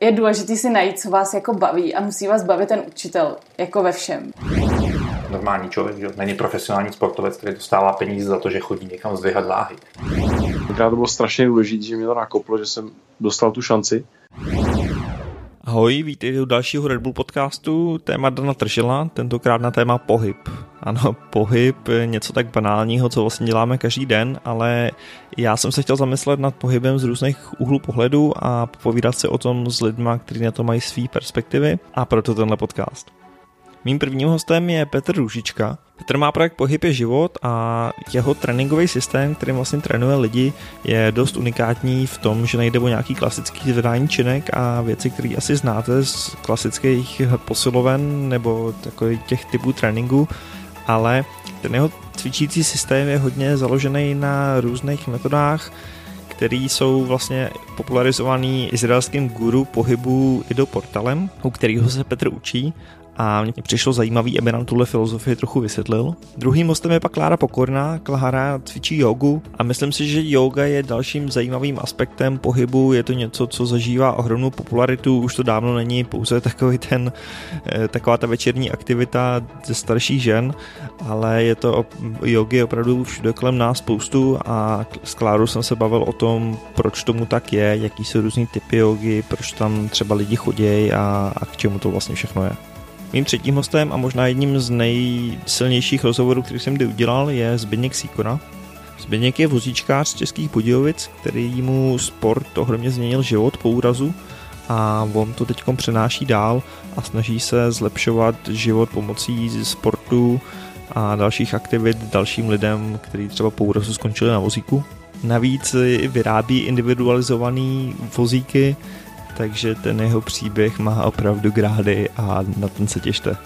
je důležité si najít, co vás jako baví a musí vás bavit ten učitel, jako ve všem. Normální člověk, že není profesionální sportovec, který dostává peníze za to, že chodí někam zdvihat váhy. Tenkrát to bylo strašně důležité, že mě to nakoplo, že jsem dostal tu šanci. Ahoj, vítejte u dalšího Red Bull podcastu, téma Dana Tržila, tentokrát na téma pohyb. Ano, pohyb, něco tak banálního, co vlastně děláme každý den, ale já jsem se chtěl zamyslet nad pohybem z různých úhlů pohledu a povídat si o tom s lidma, kteří na to mají své perspektivy a proto tenhle podcast. Mým prvním hostem je Petr Růžička. Petr má projekt Pohyb je život a jeho tréninkový systém, kterým vlastně trénuje lidi, je dost unikátní v tom, že nejde o nějaký klasický zvedání činek a věci, které asi znáte z klasických posiloven nebo takových těch typů tréninku, ale ten jeho cvičící systém je hodně založený na různých metodách, který jsou vlastně popularizovaný izraelským guru pohybu Ido Portalem, u kterého se Petr učí a mně přišlo zajímavý, aby nám tuhle filozofii trochu vysvětlil. Druhým hostem je pak Klára Pokorná. Klára cvičí jogu a myslím si, že yoga je dalším zajímavým aspektem pohybu. Je to něco, co zažívá ohromnou popularitu. Už to dávno není pouze takový ten, eh, taková ta večerní aktivita ze starších žen, ale je to jogy opravdu všude kolem nás spoustu a s Klárou jsem se bavil o tom, proč tomu tak je, jaký jsou různý typy jogy, proč tam třeba lidi chodí a, a k čemu to vlastně všechno je. Mým třetím hostem a možná jedním z nejsilnějších rozhovorů, který jsem kdy udělal, je Zbigněk Sikora. Zbigněk je vozíčkář z Českých Budějovic, který mu sport ohromně změnil život po úrazu a on to teď přenáší dál a snaží se zlepšovat život pomocí sportu a dalších aktivit dalším lidem, kteří třeba po úrazu skončili na vozíku. Navíc vyrábí individualizované vozíky, takže ten jeho příběh má opravdu grády a na ten se těšte.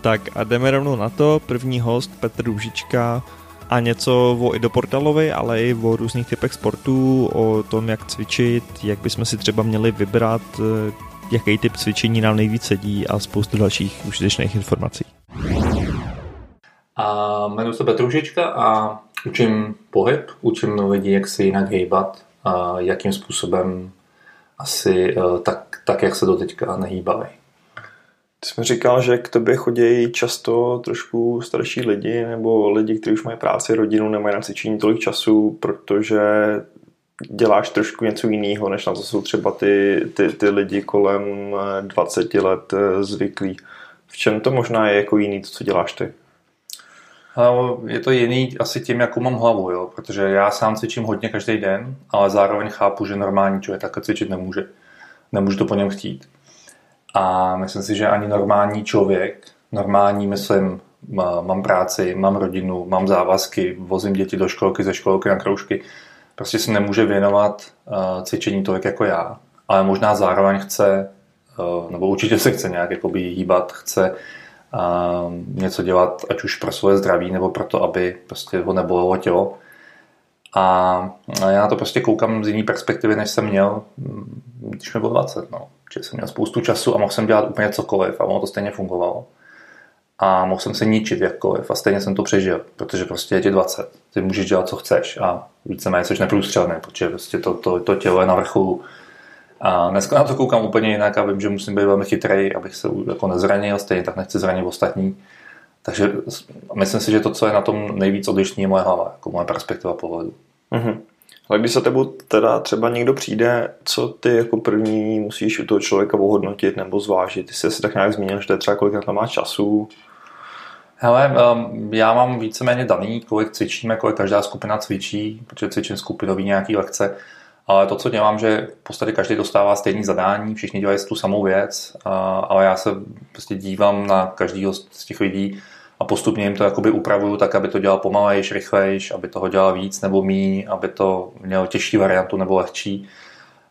Tak a jdeme rovnou na to. První host Petr Růžička a něco o Idoportalovi, ale i o různých typech sportů, o tom, jak cvičit, jak bychom si třeba měli vybrat, eh, jaký typ cvičení nám nejvíc sedí a spoustu dalších užitečných informací. A jmenuji se Petr Růžička a učím pohyb, učím lidi, jak se jinak hejbat, a jakým způsobem asi eh, tak, tak jak se do teďka nehýbali. Ty jsi říkal, že k tobě chodí často trošku starší lidi nebo lidi, kteří už mají práci, rodinu, nemají na cvičení tolik času, protože děláš trošku něco jiného, než na to jsou třeba ty, ty, ty lidi kolem 20 let eh, zvyklí. V čem to možná je jako jiný, to, co děláš ty? Je to jiný asi tím, jakou mám hlavu, jo? protože já sám cvičím hodně každý den, ale zároveň chápu, že normální člověk takhle cvičit nemůže. Nemůže to po něm chtít. A myslím si, že ani normální člověk, normální, myslím, mám práci, mám rodinu, mám závazky, vozím děti do školky, ze školky na kroužky, prostě se nemůže věnovat cvičení tolik jako já. Ale možná zároveň chce, nebo určitě se chce nějak jakoby hýbat, chce něco dělat, ať už pro svoje zdraví, nebo pro to, aby prostě ho nebolelo tělo. A já to prostě koukám z jiné perspektivy, než jsem měl, když mi bylo 20. No. Že jsem měl spoustu času a mohl jsem dělat úplně cokoliv a ono to stejně fungovalo. A mohl jsem se ničit jakkoliv a stejně jsem to přežil, protože prostě je ti 20. Ty můžeš dělat, co chceš a víceméně jsi neprůstřelný, protože prostě to, to, to tělo je na vrcholu a dneska na to koukám úplně jinak a vím, že musím být velmi chytrý, abych se jako nezranil, stejně tak nechci zranit ostatní. Takže myslím si, že to, co je na tom nejvíc odlišný, je moje hlava, jako moje perspektiva pohledu. Mm-hmm. Ale když se tebou teda třeba někdo přijde, co ty jako první musíš u toho člověka ohodnotit nebo zvážit? Ty jsi si tak nějak zmínil, že to je třeba kolik na to má času? Hele, um, já mám víceméně daný, kolik cvičíme, kolik každá skupina cvičí, protože cvičím skupinový nějaký lekce ale to, co dělám, že v podstatě každý dostává stejný zadání, všichni dělají tu samou věc, ale já se prostě dívám na každého z těch lidí a postupně jim to jakoby upravuju tak, aby to dělal pomalejš, rychlejš, aby toho dělal víc nebo míň, aby to mělo těžší variantu nebo lehčí.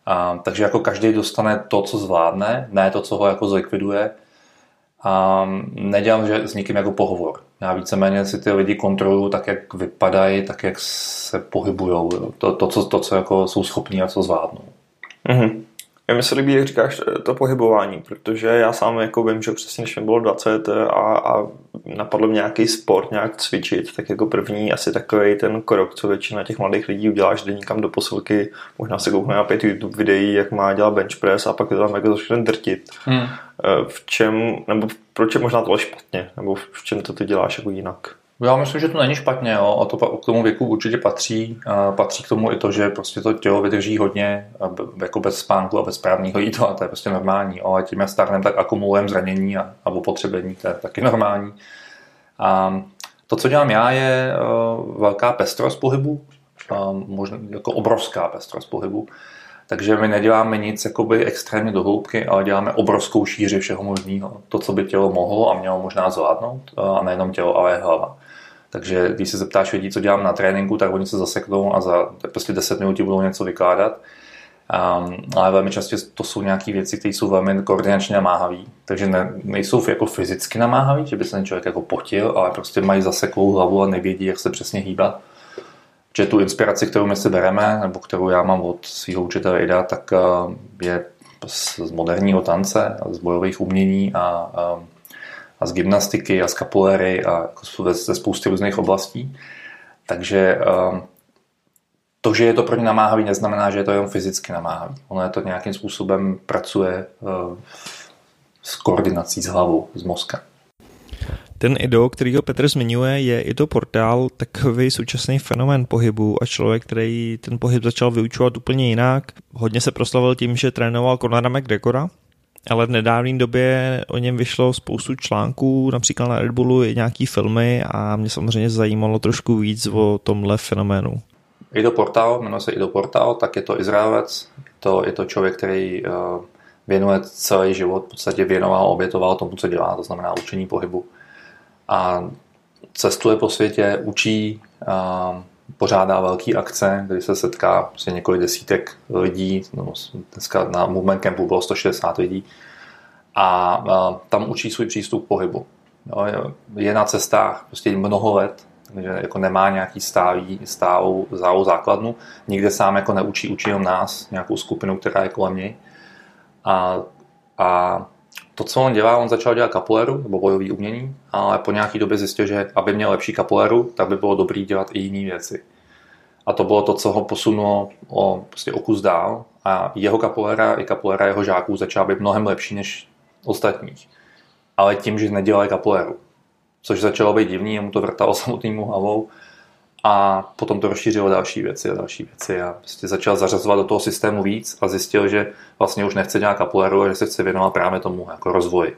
A, takže jako každý dostane to, co zvládne, ne to, co ho jako zlikviduje. A nedělám že s nikým jako pohovor. Já víceméně si ty lidi kontroluju tak, jak vypadají, tak, jak se pohybují. To, to, co, to, co jako jsou schopní a co zvládnou. Mm-hmm. Já mi se líbí, jak říkáš to pohybování, protože já sám jako vím, že přesně než mi bylo 20 a, a napadlo mě nějaký sport, nějak cvičit, tak jako první asi takový ten krok, co většina těch mladých lidí udělá, že jde někam do posilky, možná se koukne na pět YouTube videí, jak má dělat bench press a pak to tam jako začne drtit. Hmm. V čem, nebo proč je možná to špatně, nebo v čem to ty děláš jako jinak? Já myslím, že to není špatně, jo. a to k tomu věku určitě patří. Patří k tomu i to, že prostě to tělo vydrží hodně jako bez spánku a bez správného jídla, a to je prostě normální. Jo. A tím, jak stárneme, tak akumulujeme zranění a, a opotřebení, to je taky normální. A to, co dělám já, je uh, velká pestrost pohybu, možná jako obrovská pestrost pohybu. Takže my neděláme nic jakoby extrémně do hloubky, ale děláme obrovskou šíři všeho možného. To, co by tělo mohlo a mělo možná zvládnout, a nejenom tělo, ale i hlava. Takže když se zeptáš lidí, co dělám na tréninku, tak oni se zaseknou a za prostě 10 minut ti budou něco vykládat. Um, ale velmi často to jsou nějaké věci, které jsou velmi koordinačně namáhavé. Takže ne, nejsou jako fyzicky namáhavé, že by se ten člověk jako potil, ale prostě mají zaseklou hlavu a nevědí, jak se přesně hýbat. Že tu inspiraci, kterou my si bereme, nebo kterou já mám od svého učitele Ida, tak uh, je z moderního tance, z bojových umění a uh, a z gymnastiky a z kapolery a jako ze spousty různých oblastí. Takže ehm, to, že je to pro ně namáhavý, neznamená, že je to jenom fyzicky namáhavý. Ono je to nějakým způsobem pracuje s koordinací s hlavou, s mozkem. Ten IDO, který ho Petr zmiňuje, je i to portál takový současný fenomén pohybu a člověk, který ten pohyb začal vyučovat úplně jinak. Hodně se proslavil tím, že trénoval Conora McGregora, ale v nedávné době o něm vyšlo spoustu článků, například na Red Bullu i nějaký filmy a mě samozřejmě zajímalo trošku víc o tomhle fenoménu. Ido Portal, jmenuje se Ido Portal, tak je to Izraelec, to, je to člověk, který uh, věnuje celý život, v podstatě věnoval, obětoval tomu, co dělá, to znamená učení pohybu. A cestuje po světě, učí, uh, pořádá velké akce, kdy se setká prostě několik desítek lidí, no, dneska na Movement Campu bylo 160 lidí a, a tam učí svůj přístup k pohybu. Jo, je na cestách prostě mnoho let, takže jako nemá nějaký stálý, stálou, stálou základnu, nikde sám jako neučí, učí jenom nás, nějakou skupinu, která je kolem něj. A, a to, co on dělá, on začal dělat kapoleru nebo bojový umění, ale po nějaký době zjistil, že aby měl lepší kapoleru, tak by bylo dobré dělat i jiné věci. A to bylo to, co ho posunulo o, prostě o kus dál. A jeho kapolera i kapolera jeho žáků začala být mnohem lepší než ostatních. Ale tím, že nedělali kapoleru. Což začalo být divný, mu to vrtalo samotným hlavou a potom to rozšířilo další věci a další věci a prostě začal zařazovat do toho systému víc a zjistil, že vlastně už nechce dělat kapoleru, ale že se chce věnovat právě tomu jako rozvoji,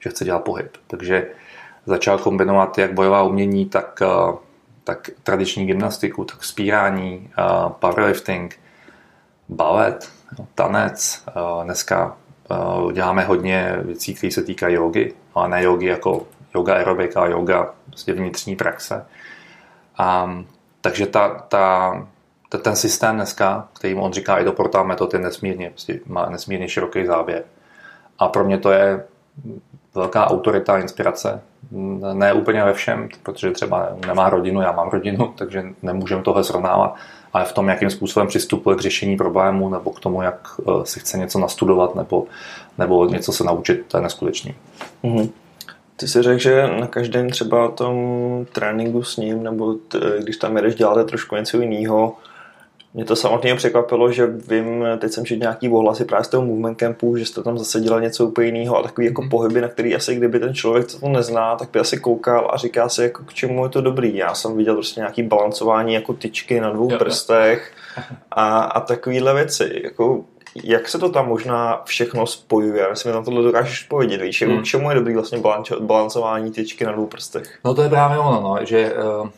že chce dělat pohyb. Takže začal kombinovat jak bojová umění, tak, eh, tak tradiční gymnastiku, tak spírání, eh, powerlifting, balet, tanec. Eh, dneska děláme hodně věcí, které se týkají jogy, ale ne jogy jako yoga aerobika, yoga prostě vnitřní praxe a, takže ta, ta, ta, ten systém dneska, který on říká i do portál metod, je nesmírně, prostě má nesmírně široký záběr. A pro mě to je velká autorita, inspirace. Ne úplně ve všem, protože třeba nemá rodinu, já mám rodinu, takže nemůžeme tohle srovnávat, ale v tom, jakým způsobem přistupuje k řešení problému nebo k tomu, jak eh, si chce něco nastudovat nebo, nebo něco se naučit, to je neskutečný. Mm-hmm. Ty si řekl, že na každém třeba tom tréninku s ním, nebo t, když tam jedeš, děláte trošku něco jiného. Mě to samotně překvapilo, že vím, teď jsem četl nějaký ohlasy právě z toho movement campu, že jste tam zase dělal něco úplně jiného a takový jako mm. pohyby, na který asi kdyby ten člověk, co to nezná, tak by asi koukal a říká si, jako k čemu je to dobrý. Já jsem viděl prostě nějaký balancování jako tyčky na dvou jo, prstech a, a takovéhle věci. Jako, jak se to tam možná všechno spojuje? Já myslím, že na tohle dokážeš povědět, víš, hmm. čemu je dobrý vlastně balancování tyčky na dvou prstech? No to je právě ono, no, že uh,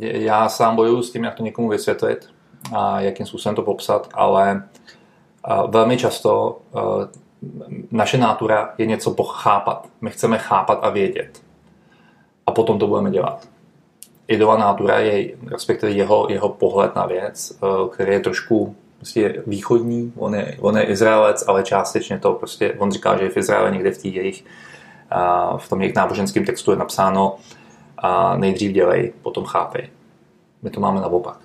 já sám bojuju s tím, jak to někomu vysvětlit a jakým způsobem to popsat, ale uh, velmi často uh, naše nátura je něco pochápat. My chceme chápat a vědět. A potom to budeme dělat. Idova nátura je, respektive jeho, jeho pohled na věc, který je trošku prostě východní, on je, on je Izraelec, ale částečně to prostě, on říká, že je v Izraeli někde v, tý jejich, v tom jejich náboženském textu je napsáno nejdřív dělej, potom chápej. My to máme naopak.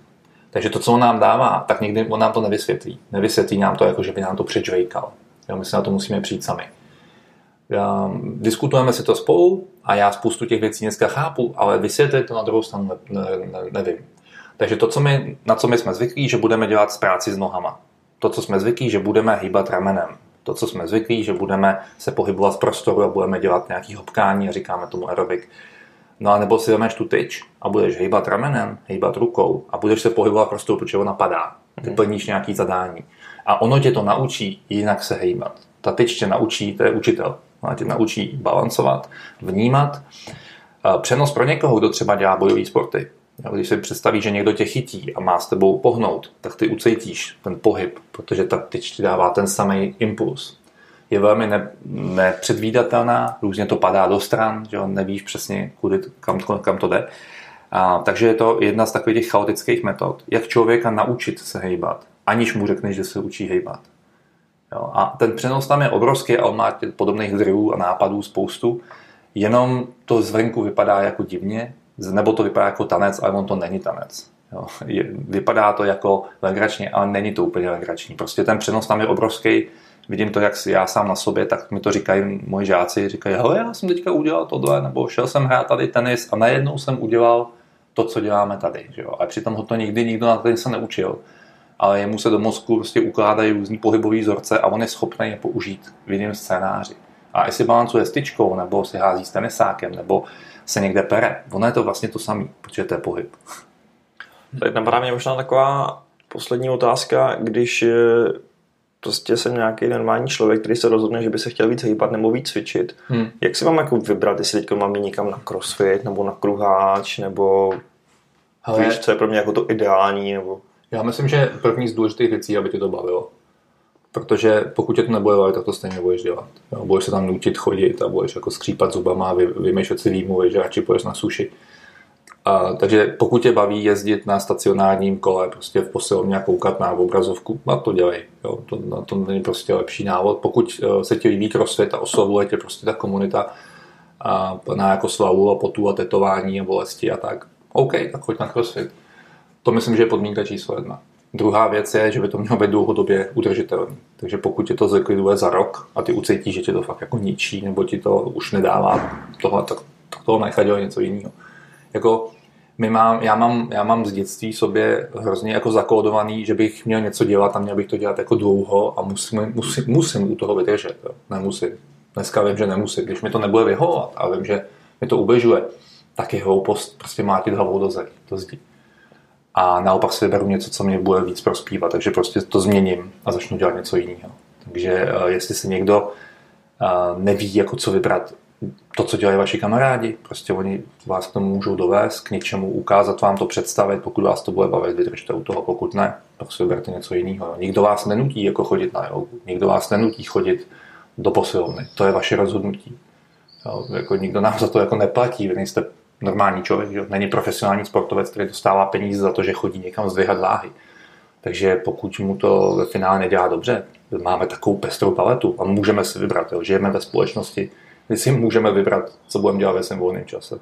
Takže to, co on nám dává, tak někdy on nám to nevysvětlí. Nevysvětlí nám to, jako že by nám to přečvejkal. Jo, my se na to musíme přijít sami. Já, diskutujeme si to spolu a já spoustu těch věcí dneska chápu, ale vysvětlit to na druhou stranu ne, ne, ne, nevím. Takže to, co my, na co my jsme zvyklí, že budeme dělat z práci s nohama. To, co jsme zvyklí, že budeme hýbat ramenem. To, co jsme zvyklí, že budeme se pohybovat v prostoru a budeme dělat nějaký hopkání a říkáme tomu aerobik. No a nebo si vezmeš tu tyč a budeš hýbat ramenem, hýbat rukou a budeš se pohybovat v prostoru, protože ona padá. Ty hmm. plníš nějaký zadání. A ono tě to naučí jinak se hýbat. Ta tyč tě naučí, to je učitel. Ona tě naučí balancovat, vnímat. Přenos pro někoho, kdo třeba dělá bojové sporty, když si představíš, že někdo tě chytí a má s tebou pohnout, tak ty ucítíš ten pohyb, protože ta tyč ti dává ten samý impuls. Je velmi ne, nepředvídatelná, různě to padá do stran, že nevíš přesně, kudy, kam, kam to jde. A, takže je to jedna z takových těch chaotických metod, jak člověka naučit se hejbat, aniž mu řekneš, že se učí hejbat. Jo, a ten přenos tam je obrovský a on má podobných zdrojů a nápadů spoustu, jenom to zvenku vypadá jako divně, nebo to vypadá jako tanec, ale on to není tanec. Jo. Je, vypadá to jako legračně, ale není to úplně legrační. Prostě ten přenos tam je obrovský. Vidím to, jak já sám na sobě, tak mi to říkají moji žáci. Říkají, hele, já jsem teďka udělal tohle, nebo šel jsem hrát tady tenis a najednou jsem udělal to, co děláme tady. Že jo? A přitom ho to nikdy nikdo na ten se neučil. Ale jemu se do mozku prostě ukládají různý pohybové vzorce a on je schopný je použít v jiném scénáři. A jestli balancuje s tyčkou, nebo si hází s tenisákem, nebo se někde pere. Ono je to vlastně to samé, protože to je pohyb. Teď napadá mě možná taková poslední otázka, když eh, prostě jsem nějaký normální člověk, který se rozhodne, že by se chtěl víc hýbat nebo víc cvičit. Hmm. Jak si mám jako vybrat, jestli teď mám jít někam na crossfit, nebo na kruháč, nebo Hele, víš, co je pro mě jako to ideální, nebo... Já myslím, že první z důležitých věcí, aby tě to bavilo. Protože pokud tě to nebude bavit, tak to stejně budeš dělat. Jo, budeš se tam nutit chodit a budeš jako skřípat zubama vy, vymýšlet si výmluvy, že radši půjdeš na suši. A, takže pokud tě baví jezdit na stacionárním kole, prostě v posilovně a koukat na obrazovku, a to dělej. Jo, to, na to není prostě lepší návod. Pokud uh, se ti líbí crossfit a oslovuje tě prostě ta komunita a, na jako slavu a potu a tetování a bolesti a tak, OK, tak choď na crossfit. To myslím, že je podmínka číslo jedna. Druhá věc je, že by to mělo být dlouhodobě udržitelný. Takže pokud tě to zlikviduje za rok a ty ucítíš, že tě to fakt jako ničí, nebo ti to už nedává tohle, tak, tak toho nechaj dělat něco jiného. Jako my mám, já, mám, já mám z dětství sobě hrozně jako zakódovaný, že bych měl něco dělat a měl bych to dělat jako dlouho a musím, musím, musím u toho vydržet. Jo. Nemusím. Dneska vím, že nemusím. Když mi to nebude vyhovovat a vím, že mi to ubližuje, tak je hloupost prostě mlátit hlavou do, zdi, do zdi a naopak si vyberu něco, co mě bude víc prospívat, takže prostě to změním a začnu dělat něco jiného. Takže eh, jestli si někdo eh, neví, jako co vybrat, to, co dělají vaši kamarádi, prostě oni vás k tomu můžou dovést, k něčemu ukázat, vám to představit, pokud vás to bude bavit, vydržte u toho, pokud ne, tak si vyberte něco jiného. Nikdo vás nenutí jako chodit na jogu, nikdo vás nenutí chodit do posilovny, to je vaše rozhodnutí. Jo, jako nikdo nám za to jako neplatí, vy nejste normální člověk, že? není profesionální sportovec, který dostává peníze za to, že chodí někam zdvihat váhy. Takže pokud mu to ve finále nedělá dobře, máme takovou pestrou paletu a můžeme si vybrat. Jo? Žijeme ve společnosti, kdy si můžeme vybrat, co budeme dělat ve svém volném čase.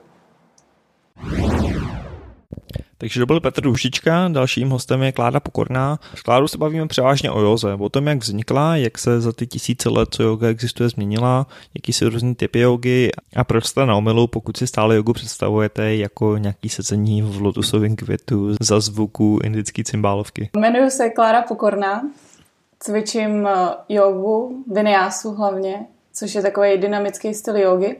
Takže to byl Petr Dušička, dalším hostem je Kláda Pokorná. S Kládou se bavíme převážně o joze, o tom, jak vznikla, jak se za ty tisíce let, co yoga existuje, změnila, jaký jsou různý typy jogy a proč jste na omilu, pokud si stále jogu představujete jako nějaký sezení v lotusovém květu za zvuku indické cymbálovky. Jmenuji se Klára Pokorná, cvičím eh, jogu, vinyásu hlavně, což je takový dynamický styl jogy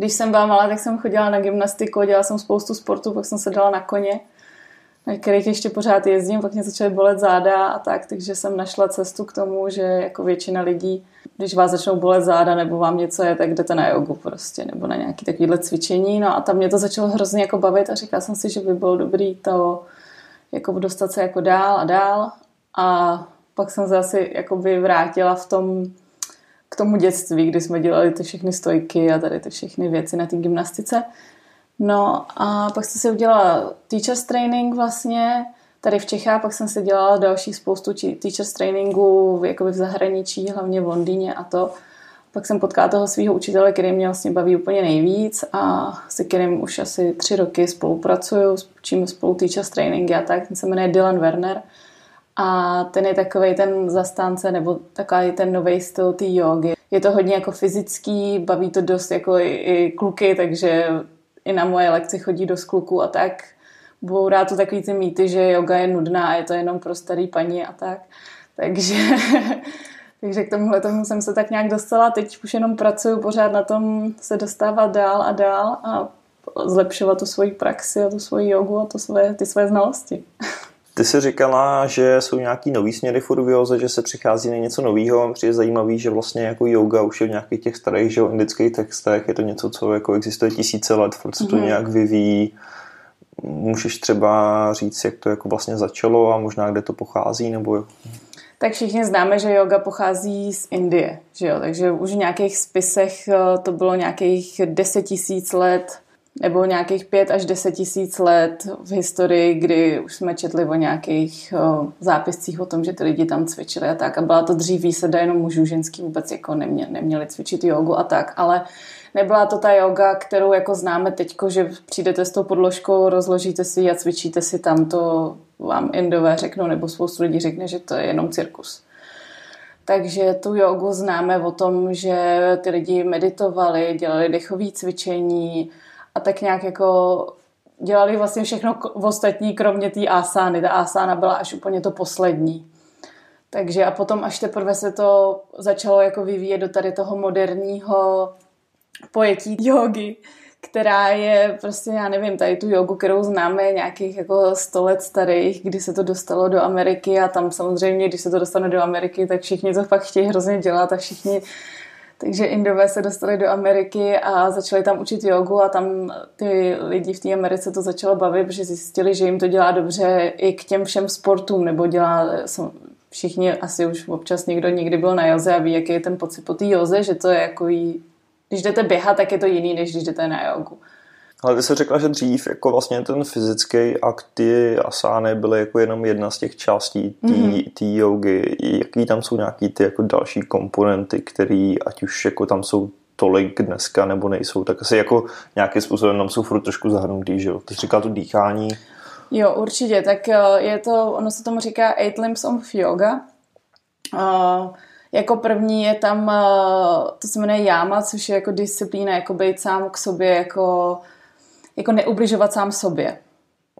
když jsem byla malá, tak jsem chodila na gymnastiku, dělala jsem spoustu sportu, pak jsem se dala na koně, na kterých ještě pořád jezdím, pak mě začaly bolet záda a tak, takže jsem našla cestu k tomu, že jako většina lidí, když vás začnou bolet záda nebo vám něco je, tak jdete na jogu prostě, nebo na nějaký takovýhle cvičení. No a tam mě to začalo hrozně jako bavit a říkala jsem si, že by bylo dobrý to jako dostat se jako dál a dál. A pak jsem se asi jako vrátila v tom k tomu dětství, kdy jsme dělali ty všechny stojky a tady ty všechny věci na té gymnastice. No a pak jsem si udělala teachers training vlastně, tady v Čechách, pak jsem si dělala další spoustu teachers trainingů jakoby v zahraničí, hlavně v Londýně a to. Pak jsem potkala toho svého učitele, který mě vlastně baví úplně nejvíc a se kterým už asi tři roky spolupracuju, čím spolu teachers training a tak. Ten se jmenuje Dylan Werner. A ten je takový ten zastánce nebo takový ten nový styl té jogy. Je to hodně jako fyzický, baví to dost jako i, i kluky, takže i na moje lekce chodí dost kluků a tak. rád to takový ty mýty, že yoga je nudná a je to jenom pro starý paní a tak. Takže, takže k tomuhle tomu jsem se tak nějak dostala. Teď už jenom pracuju pořád na tom se dostávat dál a dál a zlepšovat tu svoji praxi a tu svoji jogu a to své, ty své znalosti. Ty jsi říkala, že jsou nějaký nový směry furt v józe, že se přichází na něco nového. Přijde zajímavý, že vlastně jako yoga už je v nějakých těch starých že, indických textech. Je to něco, co jako existuje tisíce let, furt se to mm-hmm. nějak vyvíjí. Můžeš třeba říct, jak to jako vlastně začalo a možná kde to pochází? Nebo... Tak všichni známe, že yoga pochází z Indie, že jo? takže už v nějakých spisech eh, to bylo nějakých 10 tisíc let nebo nějakých pět až deset tisíc let v historii, kdy už jsme četli o nějakých o, zápiscích o tom, že ty lidi tam cvičili a tak. A byla to dřív výsada jenom mužů, ženský vůbec jako nemě, neměli cvičit jogu a tak. Ale nebyla to ta yoga, kterou jako známe teďko, že přijdete s tou podložkou, rozložíte si a cvičíte si tam, to vám indové řeknou, nebo spoustu lidí řekne, že to je jenom cirkus. Takže tu jogu známe o tom, že ty lidi meditovali, dělali dechové cvičení, a tak nějak jako dělali vlastně všechno v ostatní, kromě té asány. Ta asána byla až úplně to poslední. Takže a potom až teprve se to začalo jako vyvíjet do tady toho moderního pojetí jogy, která je prostě, já nevím, tady tu jogu, kterou známe nějakých jako 100 let starých, kdy se to dostalo do Ameriky a tam samozřejmě, když se to dostane do Ameriky, tak všichni to pak chtějí hrozně dělat a všichni takže Indové se dostali do Ameriky a začali tam učit jogu a tam ty lidi v té Americe to začalo bavit, protože zjistili, že jim to dělá dobře i k těm všem sportům, nebo dělá, všichni asi už občas někdo někdy byl na joze a ví, jaký je ten pocit po té joze, že to je jako jí, když jdete běhat, tak je to jiný, než když jdete na jogu. Ale ty jsi řekla, že dřív jako vlastně ten fyzický akt, ty asány byly jako jenom jedna z těch částí té mm-hmm. jogy. Jaký tam jsou nějaký ty jako další komponenty, které ať už jako tam jsou tolik dneska nebo nejsou, tak asi jako nějakým způsobem tam jsou furt trošku zahrnutý, že jo? Ty jsi říkal to dýchání. Jo, určitě, tak eh, je to, ono se tomu říká Eight Limbs of Yoga. Uh, jako první je tam, uh, to se jmenuje jáma, což je jako disciplína, jako být sám k sobě, jako jako neubližovat sám sobě.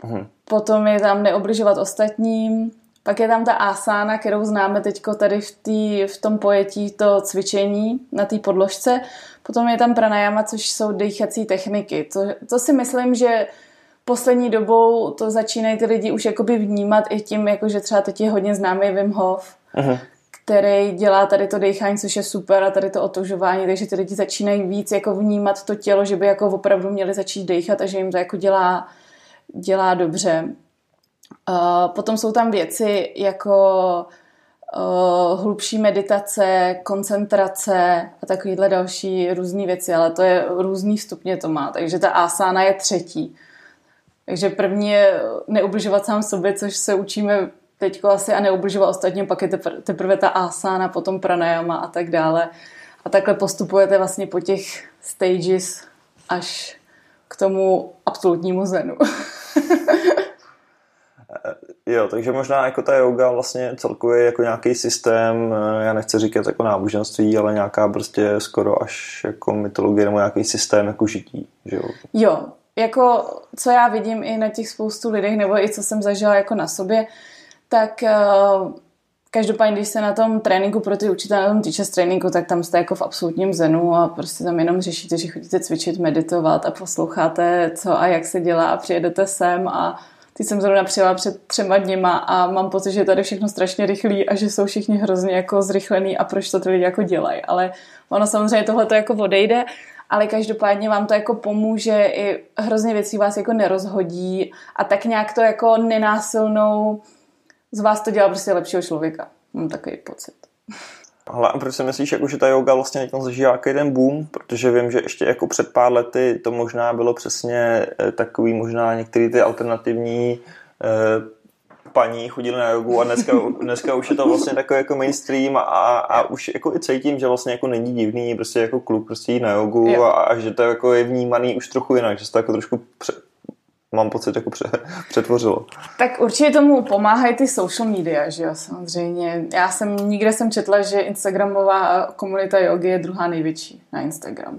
Mhm. Potom je tam neubližovat ostatním, pak je tam ta asána, kterou známe teď tady v, tý, v tom pojetí to cvičení na té podložce. Potom je tam pranayama, což jsou dýchací techniky. To, to si myslím, že poslední dobou to začínají ty lidi už jakoby vnímat i tím, jako že třeba teď je hodně známý Wim Hof, uh-huh který dělá tady to dechání, což je super a tady to otužování, takže ty lidi začínají víc jako vnímat to tělo, že by jako opravdu měli začít dechat a že jim to jako dělá, dělá dobře. Uh, potom jsou tam věci jako uh, hlubší meditace, koncentrace a takovýhle další různé věci, ale to je různý stupně to má, takže ta asána je třetí. Takže první je neubližovat sám sobě, což se učíme teď asi a neubližovat ostatním, pak je tepr- teprve ta asána, potom pranayama a tak dále. A takhle postupujete vlastně po těch stages až k tomu absolutnímu zenu. jo, takže možná jako ta yoga vlastně celkově jako nějaký systém, já nechci říkat jako náboženství, ale nějaká prostě skoro až jako mytologie nebo nějaký systém jako žití, že jo? Jo, jako co já vidím i na těch spoustu lidech, nebo i co jsem zažila jako na sobě, tak uh, každopádně, když se na tom tréninku pro ty učitele, na tom teachers tréninku, tak tam jste jako v absolutním zenu a prostě tam jenom řešíte, že chodíte cvičit, meditovat a posloucháte, co a jak se dělá a přijedete sem a Teď jsem zrovna přijela před třema dněma a mám pocit, že je tady všechno strašně rychlý a že jsou všichni hrozně jako zrychlený a proč to ty lidi jako dělají. Ale ono samozřejmě tohle to jako odejde, ale každopádně vám to jako pomůže i hrozně věcí vás jako nerozhodí a tak nějak to jako nenásilnou z vás to dělá prostě lepšího člověka. Mám takový pocit. Ale a proč si myslíš, jako, že ta yoga vlastně teď zažívá jaký ten boom? Protože vím, že ještě jako před pár lety to možná bylo přesně eh, takový, možná některé ty alternativní eh, paní chodili na jogu a dneska, dneska už je to vlastně takový jako mainstream a, a už jako i cítím, že vlastně jako není divný prostě jako kluk prostě jít na jogu a, a, že to jako je vnímaný už trochu jinak, že se to jako trošku pře, mám pocit, jako pře, přetvořilo. Tak určitě tomu pomáhají ty social media, že jo, samozřejmě. Já jsem, nikde jsem četla, že Instagramová komunita jogy je druhá největší na Instagramu.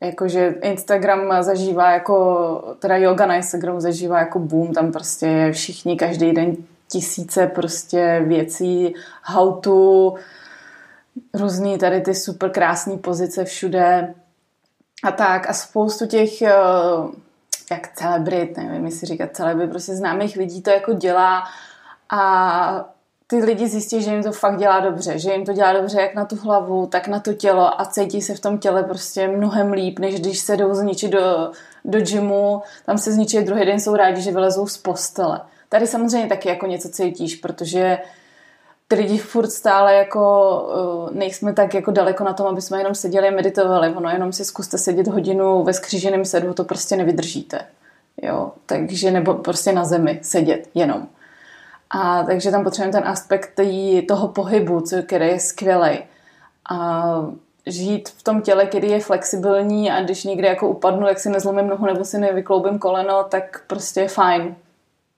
Jakože Instagram zažívá jako, teda yoga na Instagramu zažívá jako boom, tam prostě všichni každý den tisíce prostě věcí, how to, různý tady ty super krásné pozice všude a tak a spoustu těch eh, jak celebrit, nevím, jestli říkat celebrit, prostě známých lidí to jako dělá a ty lidi zjistí, že jim to fakt dělá dobře, že jim to dělá dobře jak na tu hlavu, tak na to tělo a cítí se v tom těle prostě mnohem líp, než když se jdou zničit do, do gymu, tam se zničí druhý den jsou rádi, že vylezou z postele. Tady samozřejmě taky jako něco cítíš, protože ty lidi furt stále jako uh, nejsme tak jako daleko na tom, aby jsme jenom seděli a meditovali. Ono jenom si zkuste sedět hodinu ve skříženém sedu, to prostě nevydržíte. Jo, takže nebo prostě na zemi sedět jenom. A takže tam potřebujeme ten aspekt tý, toho pohybu, co, který je skvělý. A žít v tom těle, který je flexibilní a když někde jako upadnu, jak si nezlomím nohu nebo si nevykloubím koleno, tak prostě je fajn.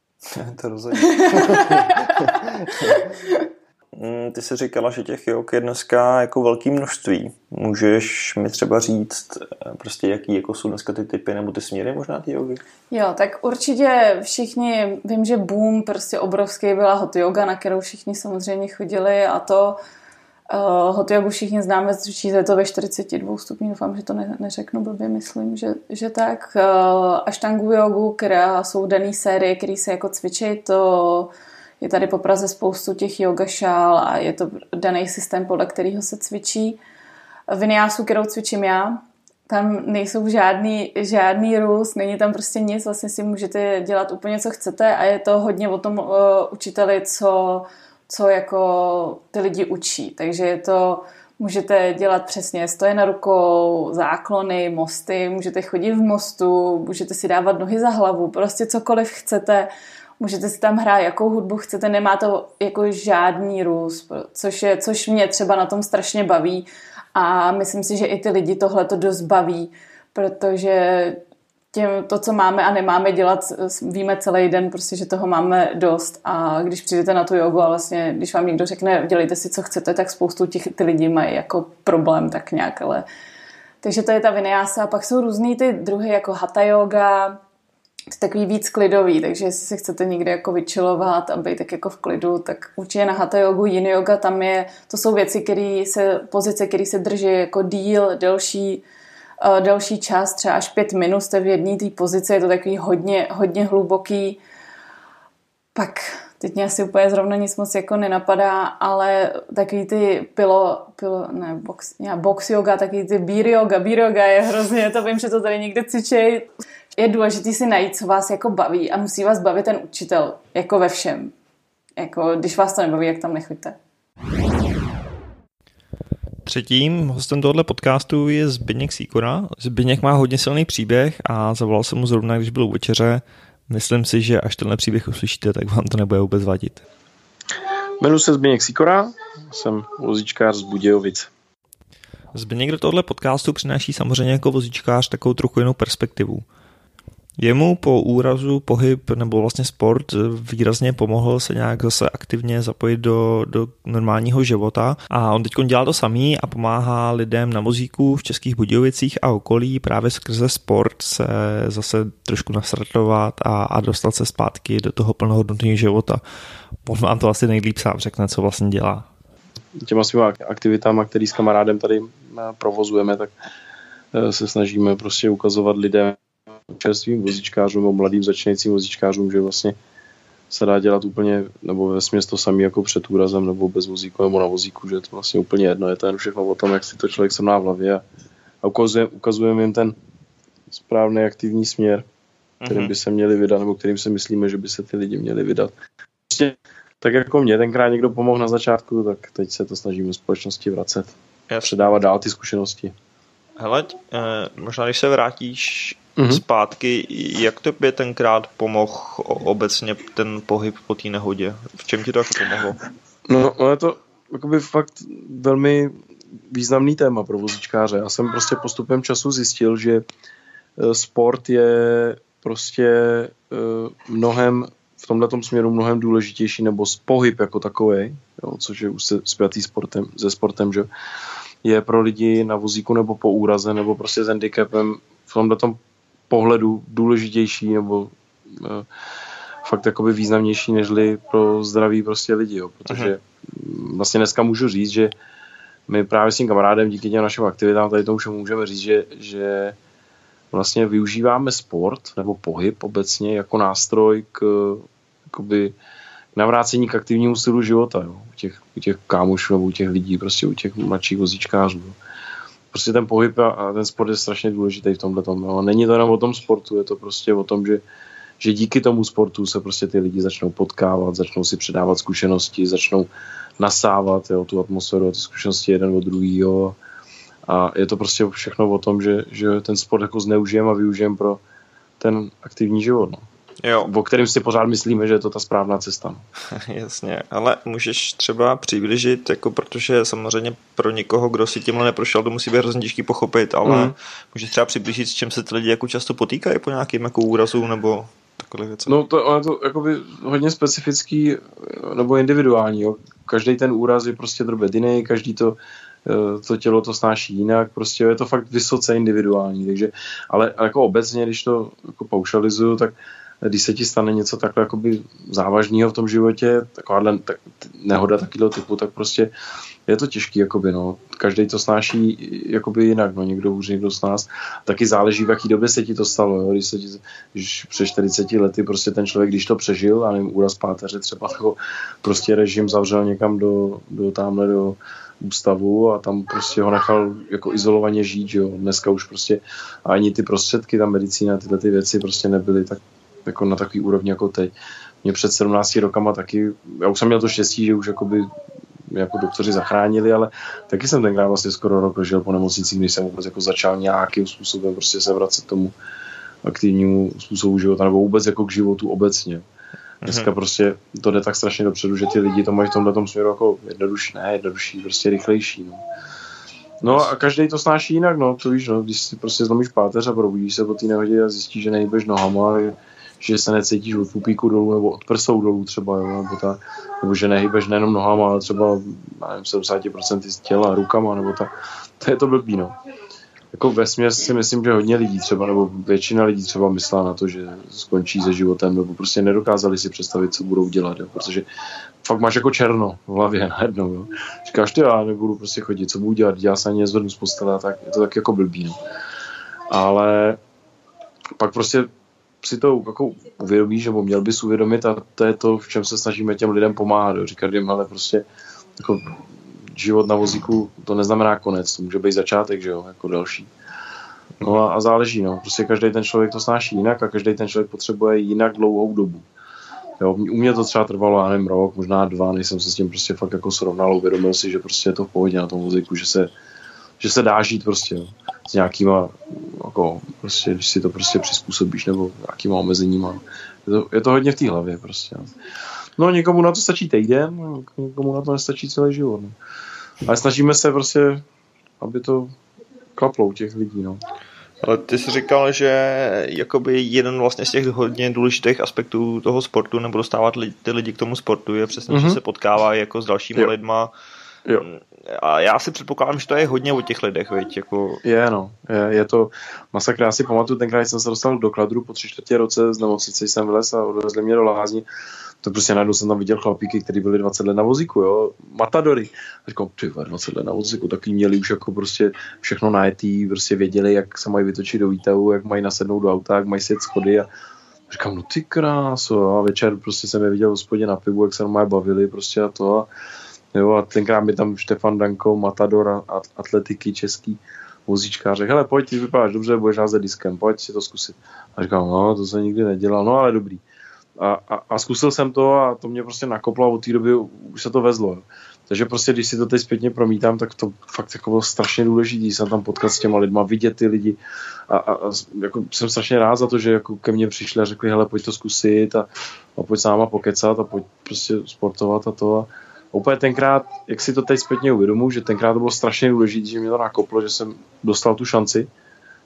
to rozhodně. Mm, ty jsi říkala, že těch jog je dneska jako velké množství. Můžeš mi třeba říct, eh, prostě jaký jako jsou dneska ty typy nebo ty směry možná ty jogy? Jo, tak určitě všichni, vím, že boom prostě obrovský byla hot yoga, na kterou všichni samozřejmě chodili a to uh, hot yogu všichni známe, cvičíte to ve 42 stupních, doufám, že to ne, neřeknu blbě, myslím, že, že tak. Uh, aštangu jogu, která jsou dané série, které se jako cvičí, to je tady po Praze spoustu těch yoga šál a je to daný systém, podle kterého se cvičí. Vinyásu, kterou cvičím já, tam nejsou žádný, žádný růst, není tam prostě nic, vlastně si můžete dělat úplně, co chcete a je to hodně o tom uh, učiteli, co, co jako ty lidi učí. Takže je to, můžete dělat přesně stoje na rukou, záklony, mosty, můžete chodit v mostu, můžete si dávat nohy za hlavu, prostě cokoliv chcete můžete si tam hrát jakou hudbu chcete, nemá to jako žádný růst, což, je, což mě třeba na tom strašně baví a myslím si, že i ty lidi tohle to dost baví, protože těm, to, co máme a nemáme dělat, víme celý den, prostě, že toho máme dost a když přijdete na tu jogu a vlastně, když vám někdo řekne, dělejte si, co chcete, tak spoustu těch ty lidi mají jako problém tak nějak, ale takže to je ta vinyasa. Pak jsou různý ty druhy jako hatha yoga, takový víc klidový, takže jestli se chcete někde jako vyčilovat a být tak jako v klidu, tak určitě na hatha yogu, yin yoga, tam je, to jsou věci, které se, pozice, které se drží jako díl, delší, uh, delší čas, třeba až pět minut jste v jedné té pozici, je to takový hodně, hodně hluboký. Pak teď mě asi úplně zrovna nic moc jako nenapadá, ale takový ty pilo, pilo ne, box, ne, box yoga, takový ty beer yoga, beer yoga je hrozně, to vím, že to tady někde cvičej je důležité si najít, co vás jako baví a musí vás bavit ten učitel, jako ve všem. Jako, když vás to nebaví, jak tam nechoďte. Třetím hostem tohoto podcastu je Zbigněk Sýkora. Zbigněk má hodně silný příběh a zavolal jsem mu zrovna, když byl u večeře. Myslím si, že až tenhle příběh uslyšíte, tak vám to nebude vůbec vadit. Jmenuji se Zbigněk Sýkora, jsem vozíčkář z Budějovic. Zbigněk do tohoto podcastu přináší samozřejmě jako vozíčkář takovou trochu jinou perspektivu. Jemu po úrazu pohyb nebo vlastně sport výrazně pomohl se nějak zase aktivně zapojit do, do normálního života a on teď dělá to samý a pomáhá lidem na vozíku v Českých Budějovicích a okolí právě skrze sport se zase trošku nastartovat a, a dostat se zpátky do toho plnohodnotného života. On vám to asi nejlíp sám řekne, co vlastně dělá. Těma svýma aktivitama, který s kamarádem tady provozujeme, tak eh, se snažíme prostě ukazovat lidem, čerstvým vozíčkářům nebo mladým začínajícím vozíčkářům, že vlastně se dá dělat úplně, nebo ve směs to samý jako před úrazem, nebo bez vozíku, nebo na vozíku, že je to vlastně úplně jedno, je to jen všechno o tom, jak si to člověk semná v hlavě a, a ukazujeme ukazujeme jim ten správný aktivní směr, kterým mhm. by se měli vydat, nebo kterým se myslíme, že by se ty lidi měli vydat. Prostě tak jako mě tenkrát někdo pomohl na začátku, tak teď se to snažíme společnosti vracet. Jasně. Předávat dál ty zkušenosti. Hele, eh, možná když se vrátíš mm-hmm. zpátky. Jak to by tenkrát pomohl obecně ten pohyb po té nehodě? V čem ti to jako pomohlo? No, no je to jakoby fakt velmi významný téma pro vozíčkáře. Já jsem prostě postupem času zjistil, že e, sport je prostě e, mnohem v tomhle směru mnohem důležitější, nebo pohyb jako takový, což je už se spjatý sportem, se sportem, že je pro lidi na vozíku nebo po úraze nebo prostě s handicapem v tomhle pohledu důležitější nebo uh, fakt jakoby významnější nežli pro zdraví prostě lidi, jo, protože uh-huh. vlastně dneska můžu říct, že my právě s tím kamarádem díky těm našim aktivitám tady tomu všemu můžeme říct, že, že vlastně využíváme sport nebo pohyb obecně jako nástroj k jakoby, navrácení k aktivnímu stylu života, jo, u těch, u těch kámošů nebo u těch lidí, prostě u těch mladších vozíčkářů. Jo. Prostě ten pohyb a ten sport je strašně důležitý v tomhle tom. Není to jenom o tom sportu, je to prostě o tom, že, že díky tomu sportu se prostě ty lidi začnou potkávat, začnou si předávat zkušenosti, začnou nasávat jo, tu atmosféru a ty zkušenosti jeden od druhého. A je to prostě všechno o tom, že, že ten sport jako zneužijeme a využijeme pro ten aktivní život. No. Jo. O kterým si pořád myslíme, že je to ta správná cesta. Jasně, ale můžeš třeba přiblížit, jako protože samozřejmě pro někoho, kdo si tímhle neprošel, to musí být hrozně těžký pochopit, ale mm. můžeš třeba přiblížit, s čím se ty lidi jako často potýkají po nějakým jako úrazu nebo takové věci. No to je to jakoby hodně specifický nebo individuální. Jo. Každý ten úraz je prostě drobet jiný, každý to eh, to tělo to snáší jinak, prostě je to fakt vysoce individuální, takže, ale jako obecně, když to jako paušalizuju, tak když se ti stane něco takhle jakoby závažného v tom životě, takováhle tak, nehoda takového typu, tak prostě je to těžký, jakoby, no. Každý to snáší jakoby jinak, no. Někdo hůř, někdo s nás. Taky záleží, v jaký době se ti to stalo, jo. Když, se ti, když před 40 lety prostě ten člověk, když to přežil, a nevím, úraz páteře třeba, jako prostě režim zavřel někam do, do tamhle do ústavu a tam prostě ho nechal jako izolovaně žít, jo. Dneska už prostě ani ty prostředky, ta medicína, tyhle ty věci prostě nebyly tak jako na takový úrovni jako teď. Mě před 17 rokama taky, já už jsem měl to štěstí, že už jakoby jako doktoři zachránili, ale taky jsem tenkrát vlastně skoro rok žil po nemocnici, když jsem vůbec jako začal nějakým způsobem prostě se vracet tomu aktivnímu způsobu života, nebo vůbec jako k životu obecně. Dneska mm-hmm. prostě to jde tak strašně dopředu, že ty lidi to mají v tomhle směru jako jednodušší, ne jednodušší, prostě rychlejší. No. No a každý to snáší jinak, no, to víš, no, když si prostě zlomíš páteř a probudíš se po té nehodě a zjistíš, že nejbeš nohama, ale že se necítíš od pupíku dolů nebo od prsou dolů třeba, jo, nebo, ta, nebo že nehybeš nejenom nohama, ale třeba nevím, 70% z těla, rukama, nebo ta, to je to blbý, no. Jako ve si myslím, že hodně lidí třeba, nebo většina lidí třeba myslela na to, že skončí se životem, nebo prostě nedokázali si představit, co budou dělat, jo, protože fakt máš jako černo v hlavě najednou, jo. Říkáš, ty já nebudu prostě chodit, co budu dělat, já se ani nezvednu z postele, tak je to tak jako blbý, no. Ale pak prostě si to jako uvědomíš, nebo měl bys uvědomit a to je to, v čem se snažíme těm lidem pomáhat. Jo. Říkat jim, ale prostě jako život na vozíku to neznamená konec, to může být začátek, že jo, jako další. No a, a záleží, no. Prostě každý ten člověk to snáší jinak a každý ten člověk potřebuje jinak dlouhou dobu. Jo, u mě to třeba trvalo, já nevím, rok, možná dva, než jsem se s tím prostě fakt jako srovnal, uvědomil si, že prostě je to v pohodě na tom vozíku, že se, že se dá žít prostě, jo nějakýma, jako, prostě, když si to prostě přizpůsobíš nebo nějakýma omezeníma. Je to, je to hodně v té hlavě prostě. No někomu na to stačí týden, někomu na to nestačí celý život. No. Ale snažíme se prostě, aby to klaplo u těch lidí. No. Ale ty jsi říkal, že jakoby jeden vlastně z těch hodně důležitých aspektů toho sportu nebo dostávat ty lidi k tomu sportu je přesně, mm-hmm. že se potkává jako s dalšími jo. lidma, Jo. A já si předpokládám, že to je hodně o těch lidech, veď, jako... Je, no. Je, je to masakra. Já si pamatuju, tenkrát jsem se dostal do Kladru po tři čtvrtě roce z nemocnice, jsem vlez a odvezli mě do lázní. To prostě najednou jsem tam viděl chlapíky, kteří byli 20 let na vozíku, jo, matadory. A říkal, ty 20 let na vozíku, taky měli už jako prostě všechno najetý, prostě věděli, jak se mají vytočit do výtahu, jak mají nasednout do auta, jak mají sjet schody a říkám, no ty kráso, a večer prostě jsem je viděl v hospodě na pivu, jak se normálně bavili prostě a to a Jo, a tenkrát mi tam Štefan Danko, Matador a atletiky český vozíčkář řekl, hele, pojď, ty vypadáš dobře, budeš házet diskem, pojď si to zkusit. A říkám, no, to se nikdy nedělal, no ale dobrý. A, a, a zkusil jsem to a to mě prostě nakoplo a od té doby už se to vezlo. Takže prostě, když si to teď zpětně promítám, tak to fakt jako bylo strašně důležité se tam potkat s těma lidma, vidět ty lidi a, a, a jako jsem strašně rád za to, že jako ke mně přišli a řekli, hele, pojď to zkusit a, a pojď s náma pokecat a pojď prostě sportovat a to a, úplně tenkrát, jak si to teď zpětně uvědomu, že tenkrát to bylo strašně důležité, že mě to nakoplo, že jsem dostal tu šanci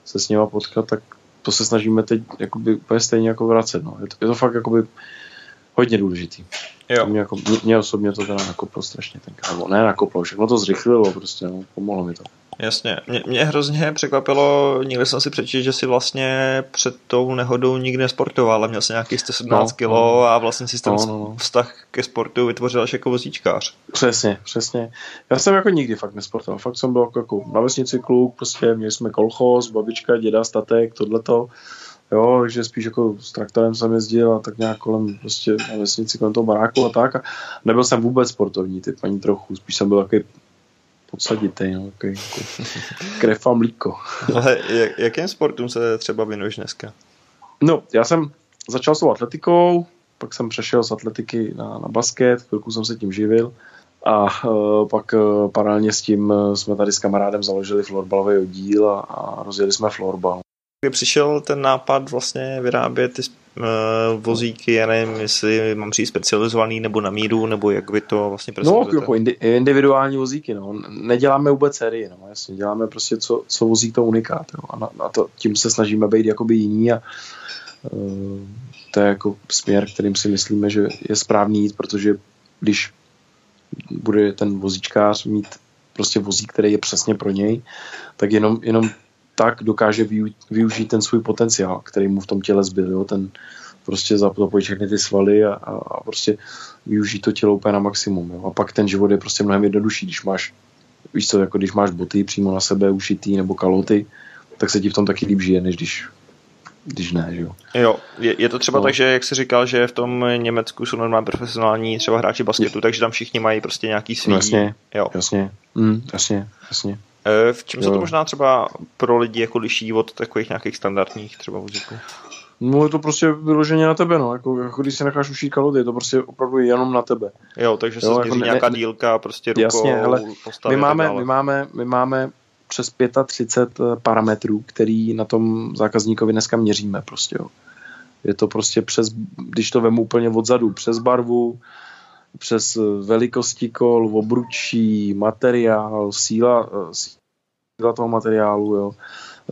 se s nima potkat, tak to se snažíme teď jakoby úplně stejně jako vracet. No. Je, to, je to fakt jakoby hodně důležitý. Jo. Mě, jako, mě, mě osobně to teda nakoplo strašně tenkrát. Nebo ne nakoplo, všechno to zrychlilo, prostě no, pomohlo mi to. Jasně. Mě, mě hrozně překvapilo, někdy jsem si přečetl, že si vlastně před tou nehodou nikdy nesportoval, ale měl jsi nějaký 117 no, kg no. a vlastně si ten no, no, no. vztah ke sportu vytvořil až jako vozíčkář. Přesně, přesně. Já jsem jako nikdy fakt nesportoval. Fakt jsem byl jako, jako na vesnici kluk, prostě měli jsme kolchoz, babička, děda, statek, tohleto. Jo, takže spíš jako s traktorem jsem jezdil a tak nějak kolem prostě na vesnici kolem toho baráku a tak. A nebyl jsem vůbec sportovní typ, ani trochu. Spíš jsem byl takový podsaditej, no, jako krev a mlíko. Ale jak, jakým sportům se třeba věnuješ dneska? No, já jsem začal s tou atletikou, pak jsem přešel z atletiky na, na basket, chvilku jsem se tím živil a uh, pak uh, paralelně s tím uh, jsme tady s kamarádem založili florbalový oddíl a, a rozjeli jsme florbal kdy přišel ten nápad vlastně vyrábět ty vozíky, já nevím, jestli mám přijít specializovaný nebo na míru, nebo jak by to vlastně No, jako indi, individuální vozíky, no. Neděláme vůbec série, no, jasně. Děláme prostě, co, co vozík to unikát, jo. A na, na to, tím se snažíme být jakoby jiný a uh, to je jako směr, kterým si myslíme, že je správný jít, protože když bude ten vozíčkář mít prostě vozík, který je přesně pro něj, tak jenom, jenom tak dokáže využít ten svůj potenciál, který mu v tom těle zbyl. Jo? Ten prostě zapojit všechny ty svaly a, a, prostě využít to tělo úplně na maximum. Jo? A pak ten život je prostě mnohem jednodušší, když máš, víš co, jako když máš boty přímo na sebe ušitý nebo kaloty, tak se ti v tom taky líp žije, než když když ne, že jo. Jo, je, je to třeba no. tak, že jak jsi říkal, že v tom Německu jsou normálně profesionální třeba hráči basketu, takže tam všichni mají prostě nějaký svý... No jasně, jo. jasně, mm, jasně, jasně. E, v čem jo. se to možná třeba pro lidi jako liší od takových nějakých standardních třeba vozíků? No je to prostě vyloženě na tebe, no. Jako, jako když si necháš ušít kalhoty, je to prostě opravdu jenom na tebe. Jo, takže se změří jako ne, nějaká ne, dílka, prostě rukou, jasně, hele, my máme, my máme, my máme přes 35 eh, parametrů, který na tom zákazníkovi dneska měříme prostě, jo. Je to prostě přes, když to vemu úplně odzadu, přes barvu, přes velikosti kol, obručí, materiál, síla, eh, síla toho materiálu, jo.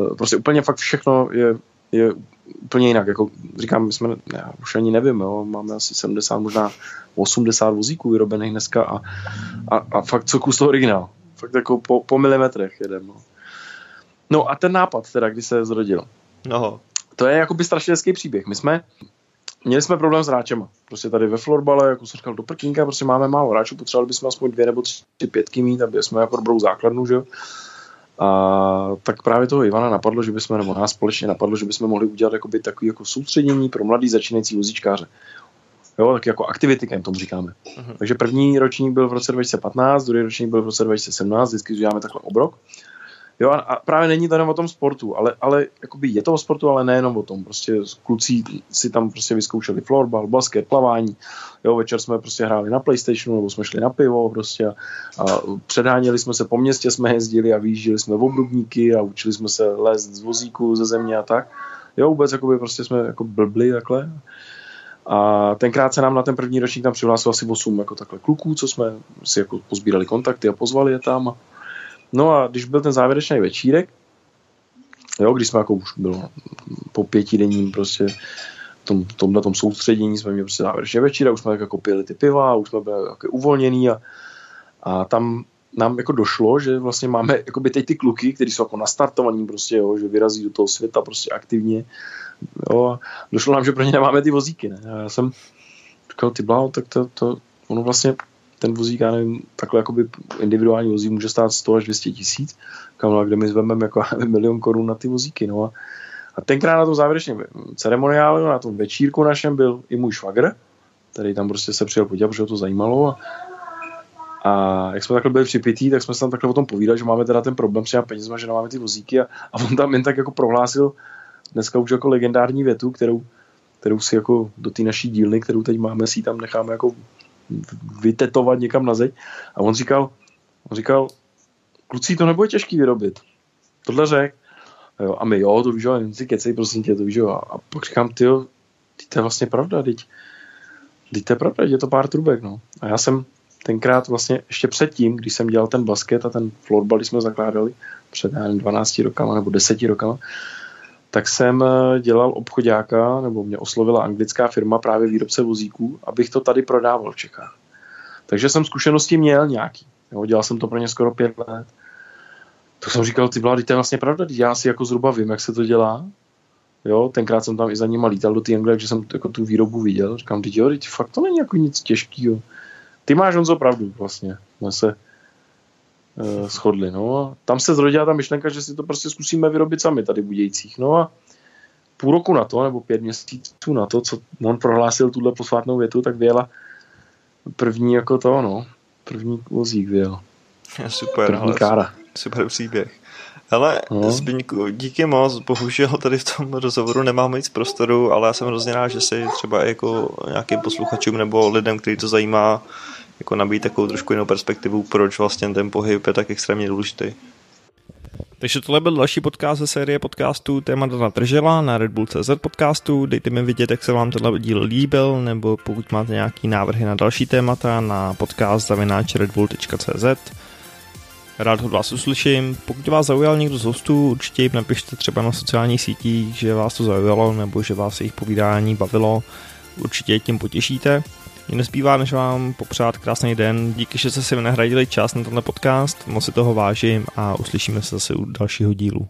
Eh, prostě úplně fakt všechno je, je úplně jinak. Jako říkám, my jsme, já už ani nevím, jo, máme asi 70, možná 80 vozíků vyrobených dneska a, a, a fakt co kus toho originál. Fakt jako po, po milimetrech jedem. No. no a ten nápad teda, kdy se zrodil. No. To je jakoby strašně hezký příběh. My jsme měli jsme problém s hráčema. Prostě tady ve florbale, jako jsem říkal, do prkínka, prostě máme málo hráčů, potřebovali bychom aspoň dvě nebo tři pětky mít, aby jsme jako dobrou základnu, že jo. A tak právě toho Ivana napadlo, že bychom, nebo nás společně napadlo, že bychom mohli udělat jakoby takový jako soustředění pro mladý začínající vozíčkáře. Jo, tak jako aktivity, jak tomu říkáme. Uh-huh. Takže první ročník byl v roce 2015, druhý ročník byl v roce 2017, vždycky děláme takhle obrok. Jo, a právě není to jenom o tom sportu, ale, ale jakoby je to o sportu, ale nejenom o tom. Prostě kluci si tam prostě vyzkoušeli florbal, basket, plavání. Jo, večer jsme prostě hráli na Playstationu, nebo jsme šli na pivo prostě a, a předháněli jsme se po městě, jsme jezdili a vyjížděli jsme v obrubníky a učili jsme se lézt z vozíku ze země a tak. Jo, vůbec jakoby prostě jsme jako blbli takhle. A tenkrát se nám na ten první ročník tam přihlásilo asi 8 jako takhle kluků, co jsme si jako pozbírali kontakty a pozvali je tam. A No a když byl ten závěrečný večírek, jo, když jsme jako už bylo po pětidenním prostě tom, tom, na tom soustředění jsme měli prostě závěrečný večír a už jsme tak jako pili ty piva, už jsme byli jako uvolněný a, a tam nám jako došlo, že vlastně máme jakoby teď ty kluky, kteří jsou jako nastartovaní prostě, jo, že vyrazí do toho světa prostě aktivně. Jo, a došlo nám, že pro ně nemáme ty vozíky. Ne? A já jsem říkal, ty bláho, tak to, to, ono vlastně ten vozík, já nevím, takhle jakoby individuální vozík může stát 100 až 200 tisíc, kam, no, kde my zvememe jako milion korun na ty vozíky, no a, a tenkrát na tom závěrečném ceremoniálu, na tom večírku našem byl i můj švagr, který tam prostě se přijel podívat, protože ho to zajímalo a, a jak jsme takhle byli připití, tak jsme se tam takhle o tom povídali, že máme teda ten problém s penězma, že nemáme ty vozíky a, a on tam jen tak jako prohlásil dneska už jako legendární větu, kterou kterou si jako do té naší dílny, kterou teď máme, si tam necháme jako vytetovat někam na zeď. A on říkal, on říkal, kluci, to nebude těžký vyrobit. Tohle řek. Jo, a my, jo, to víš, jo, jen si kecej, prosím tě, to víš, jo. A pak říkám, ty jo, to je vlastně pravda, teď, teď to je pravda, je to pár trubek, no. A já jsem tenkrát vlastně ještě předtím, když jsem dělal ten basket a ten florbal, když jsme zakládali před nevím, 12 rokama nebo 10 rokama, tak jsem eh, dělal obchodáka, nebo mě oslovila anglická firma, právě výrobce vozíků, abych to tady prodával v Čechách. Takže jsem zkušenosti měl nějaký. Jo, dělal jsem to pro ně skoro pět let. To jsem říkal, ty vlády, to je vlastně pravda, já si jako zhruba vím, jak se to dělá. Jo, tenkrát jsem tam i za nima lítal do té Anglie, že jsem jako tu výrobu viděl. Říkám, teď jo, teď fakt to není jako nic těžkého. Ty máš on pravdu vlastně. Se uh, shodli. No a tam se zrodila ta myšlenka, že si to prostě zkusíme vyrobit sami tady v Budějcích. No a půl roku na to, nebo pět měsíců na to, co on prohlásil tuhle posvátnou větu, tak vyjela první jako to, no, první vozík vyjel. Super, první ale kára. super příběh. Ale no. Zbyňku, díky moc, bohužel tady v tom rozhovoru nemám víc prostoru, ale já jsem hrozně rád, že si třeba jako nějakým posluchačům nebo lidem, který to zajímá, jako nabít takovou trošku jinou perspektivu, proč vlastně ten pohyb je tak extrémně důležitý. Takže tohle byl další podcast ze série podcastů Téma Dana Tržela na Red Bull CZ podcastu. Dejte mi vidět, jak se vám tenhle díl líbil, nebo pokud máte nějaký návrhy na další témata na podcast zavináč redbull.cz. Rád od vás uslyším. Pokud vás zaujal někdo z hostů, určitě jim napište třeba na sociálních sítích, že vás to zaujalo nebo že vás jejich povídání bavilo. Určitě tím potěšíte. Mě nezbývá, než vám popřát krásný den. Díky, že jste si vynahradili čas na tenhle podcast. Moc si toho vážím a uslyšíme se zase u dalšího dílu.